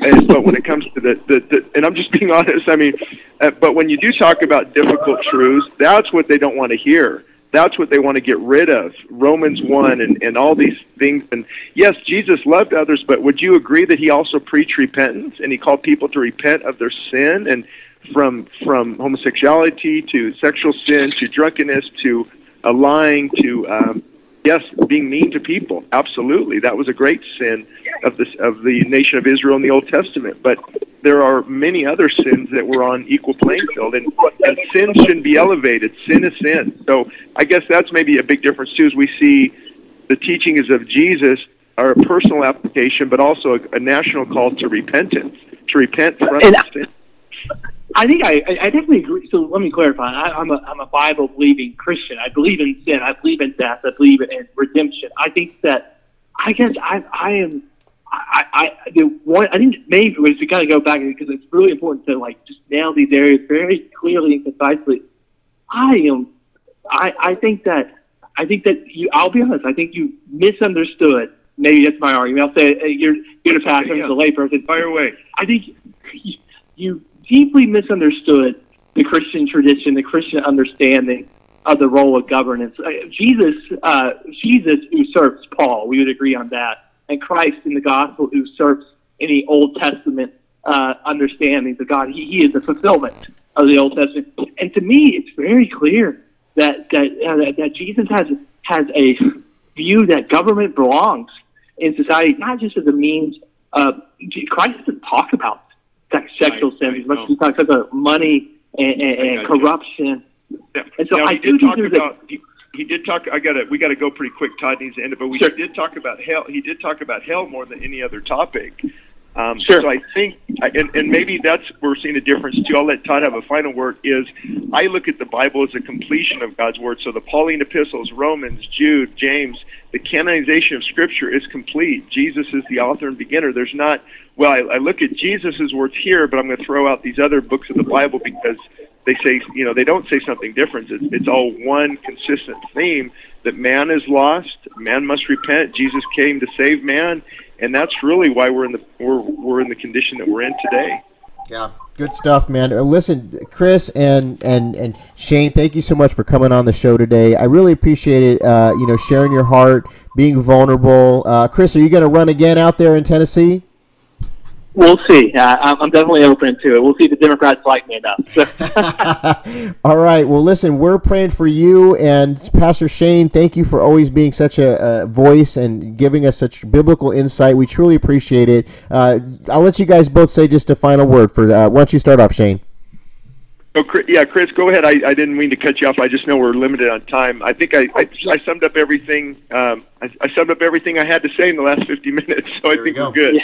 And, but when it comes to the, the, the, and I'm just being honest, I mean, uh, but when you do talk about difficult truths, that's what they don't want to hear. That's what they want to get rid of. Romans 1 and, and all these things. And yes, Jesus loved others, but would you agree that he also preached repentance and he called people to repent of their sin and from from homosexuality to sexual sin to drunkenness to uh, lying to um, Yes, being mean to people. Absolutely, that was a great sin of this of the nation of Israel in the Old Testament. But there are many other sins that were on equal playing field, and, and sin shouldn't be elevated. Sin is sin. So I guess that's maybe a big difference too. As we see the teachings of Jesus are a personal application, but also a, a national call to repentance, to repent from sin. I think I, I definitely agree. So let me clarify. I, I'm a I'm a Bible believing Christian. I believe in sin. I believe in death. I believe in redemption. I think that I guess I I am I I the one I think maybe was to kind of go back because it's really important to like just nail these areas very clearly and concisely. I am I I think that I think that you. I'll be honest. I think you misunderstood. Maybe that's my argument. I'll say uh, you're you're a pastor, yeah. a layperson. Fire away. I think you deeply misunderstood the Christian tradition, the Christian understanding of the role of governance. Uh, Jesus, uh, Jesus usurps Paul. We would agree on that. And Christ in the gospel usurps any Old Testament uh, understandings of God. He, he is the fulfillment of the Old Testament. And to me, it's very clear that that, uh, that, Jesus has has a view that government belongs in society, not just as a means. Of, Christ doesn't talk about sexual sins, much he talks about money and, and, and corruption. Yeah. And so now, I do talk about. He, he did talk. I got to. We got to go pretty quick. Todd needs to end it, but we sure. did talk about hell. He did talk about hell more than any other topic. Um, sure. So I think, and, and maybe that's where we're seeing a difference too. I'll let Todd have a final word. Is I look at the Bible as a completion of God's word. So the Pauline epistles, Romans, Jude, James, the canonization of Scripture is complete. Jesus is the author and beginner. There's not. Well, I, I look at Jesus's words here, but I'm going to throw out these other books of the Bible because they say, you know, they don't say something different. It's, it's all one consistent theme that man is lost, man must repent. Jesus came to save man, and that's really why we're in the we're we're in the condition that we're in today. Yeah, good stuff, man. Uh, listen, Chris and and and Shane, thank you so much for coming on the show today. I really appreciate it. Uh, you know, sharing your heart, being vulnerable. Uh, Chris, are you going to run again out there in Tennessee? We'll see. Uh, I'm definitely open to it. We'll see if the Democrats like me enough. All right. Well, listen, we're praying for you and Pastor Shane. Thank you for always being such a, a voice and giving us such biblical insight. We truly appreciate it. Uh, I'll let you guys both say just a final word for. Uh, why don't you start off, Shane? Oh, yeah, Chris, go ahead. I, I didn't mean to cut you off. I just know we're limited on time. I think I, I, I summed up everything. Um, I, I summed up everything I had to say in the last 50 minutes, so there I think we are good. Yeah.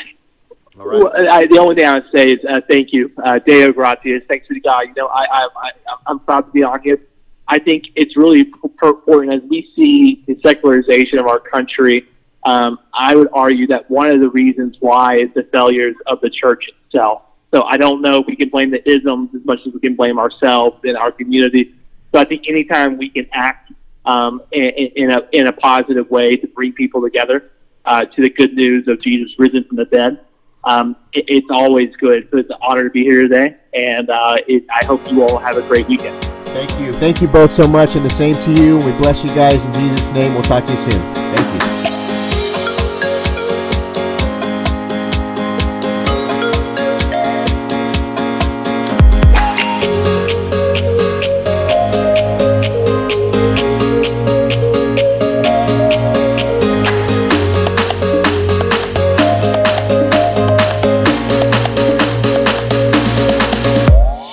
All right. Well, I, the only thing I would say is uh, thank you, uh, Deo Gratias. Thanks to God. You know, I, I, I, I'm proud to be on here. I think it's really important as we see the secularization of our country. Um, I would argue that one of the reasons why is the failures of the church itself. So I don't know if we can blame the isms as much as we can blame ourselves and our community. So I think anytime we can act um, in, in, a in a positive way to bring people together uh, to the good news of Jesus risen from the dead, um, it, it's always good. So it's an honor to be here today, and uh, it, I hope you all have a great weekend. Thank you. Thank you both so much, and the same to you. We bless you guys in Jesus' name. We'll talk to you soon. Thank you.